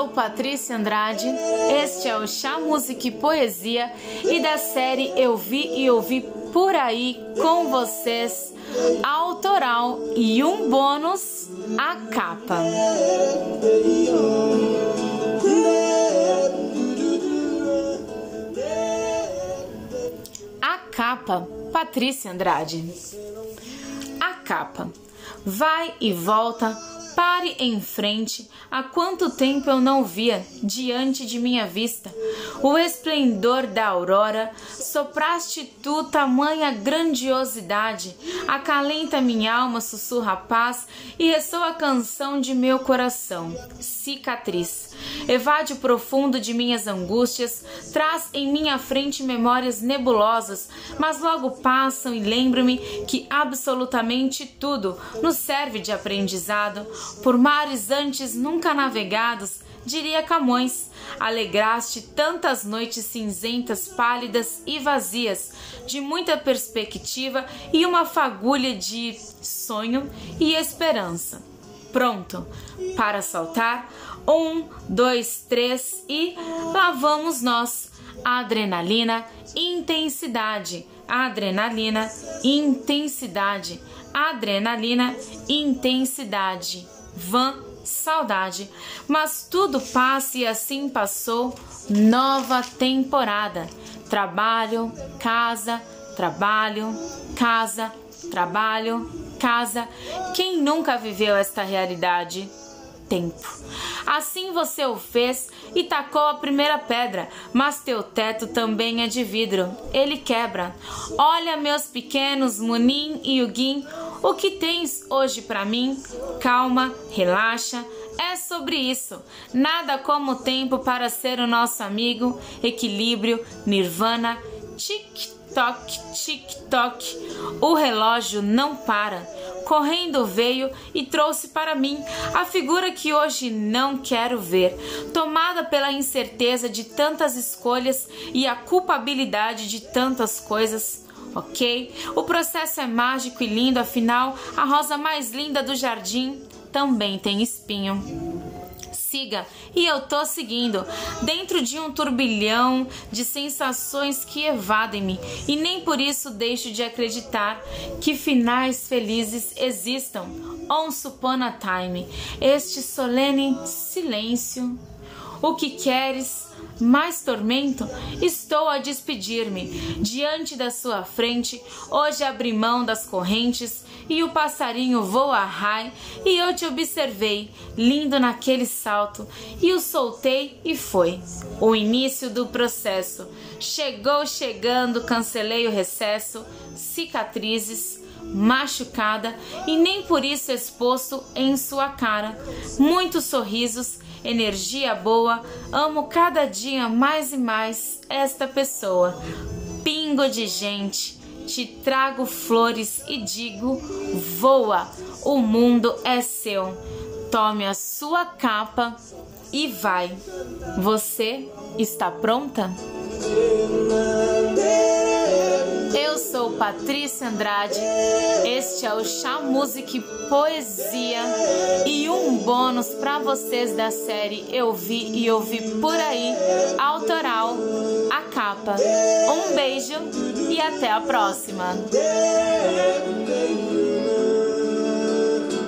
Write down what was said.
sou Patrícia Andrade, este é o Chá Música e Poesia e da série Eu Vi e Ouvi Por Aí com vocês, autoral e um bônus, a capa. A capa, Patrícia Andrade. A capa vai e volta Pare em frente, há quanto tempo eu não via diante de minha vista o esplendor da aurora, sopraste tu tamanha grandiosidade, acalenta minha alma, sussurra a paz e ressoa a canção de meu coração, cicatriz. Evade o profundo de minhas angústias, traz em minha frente memórias nebulosas, mas logo passam e lembro-me que absolutamente tudo nos serve de aprendizado. Por mares antes nunca navegados, diria Camões. Alegraste tantas noites cinzentas, pálidas e vazias, de muita perspectiva e uma fagulha de sonho e esperança. Pronto para saltar. Um, dois, três e lá vamos nós. Adrenalina, intensidade. Adrenalina, intensidade. Adrenalina, intensidade vã saudade. Mas tudo passa e assim passou. Nova temporada. Trabalho, casa, trabalho, casa, trabalho, casa. Quem nunca viveu esta realidade? Tempo. Assim você o fez e tacou a primeira pedra, mas teu teto também é de vidro. Ele quebra. Olha, meus pequenos Munim e Yugin, o que tens hoje para mim? Calma, relaxa. É sobre isso. Nada como o tempo para ser o nosso amigo. Equilíbrio, nirvana, tic-toc, tic-toc. O relógio não para. Correndo veio e trouxe para mim a figura que hoje não quero ver, tomada pela incerteza de tantas escolhas e a culpabilidade de tantas coisas ok? O processo é mágico e lindo, afinal, a rosa mais linda do jardim também tem espinho siga e eu tô seguindo, dentro de um turbilhão de sensações que evadem-me e nem por isso deixo de acreditar que finais felizes existam. Once upon a time, este solene silêncio. O que queres? mais tormento, estou a despedir-me. Diante da sua frente, hoje abri mão das correntes e o passarinho voa rai e eu te observei, lindo naquele salto, e o soltei e foi. O início do processo. Chegou chegando, cancelei o recesso, cicatrizes, machucada e nem por isso exposto em sua cara. Muitos sorrisos energia boa, amo cada dia mais e mais esta pessoa. Pingo de gente, te trago flores e digo: voa, o mundo é seu. Tome a sua capa e vai. Você está pronta? Sou Patrícia Andrade, este é o Chá Música e Poesia e um bônus para vocês da série Eu Vi e Ouvi Por Aí, autoral, a capa. Um beijo e até a próxima!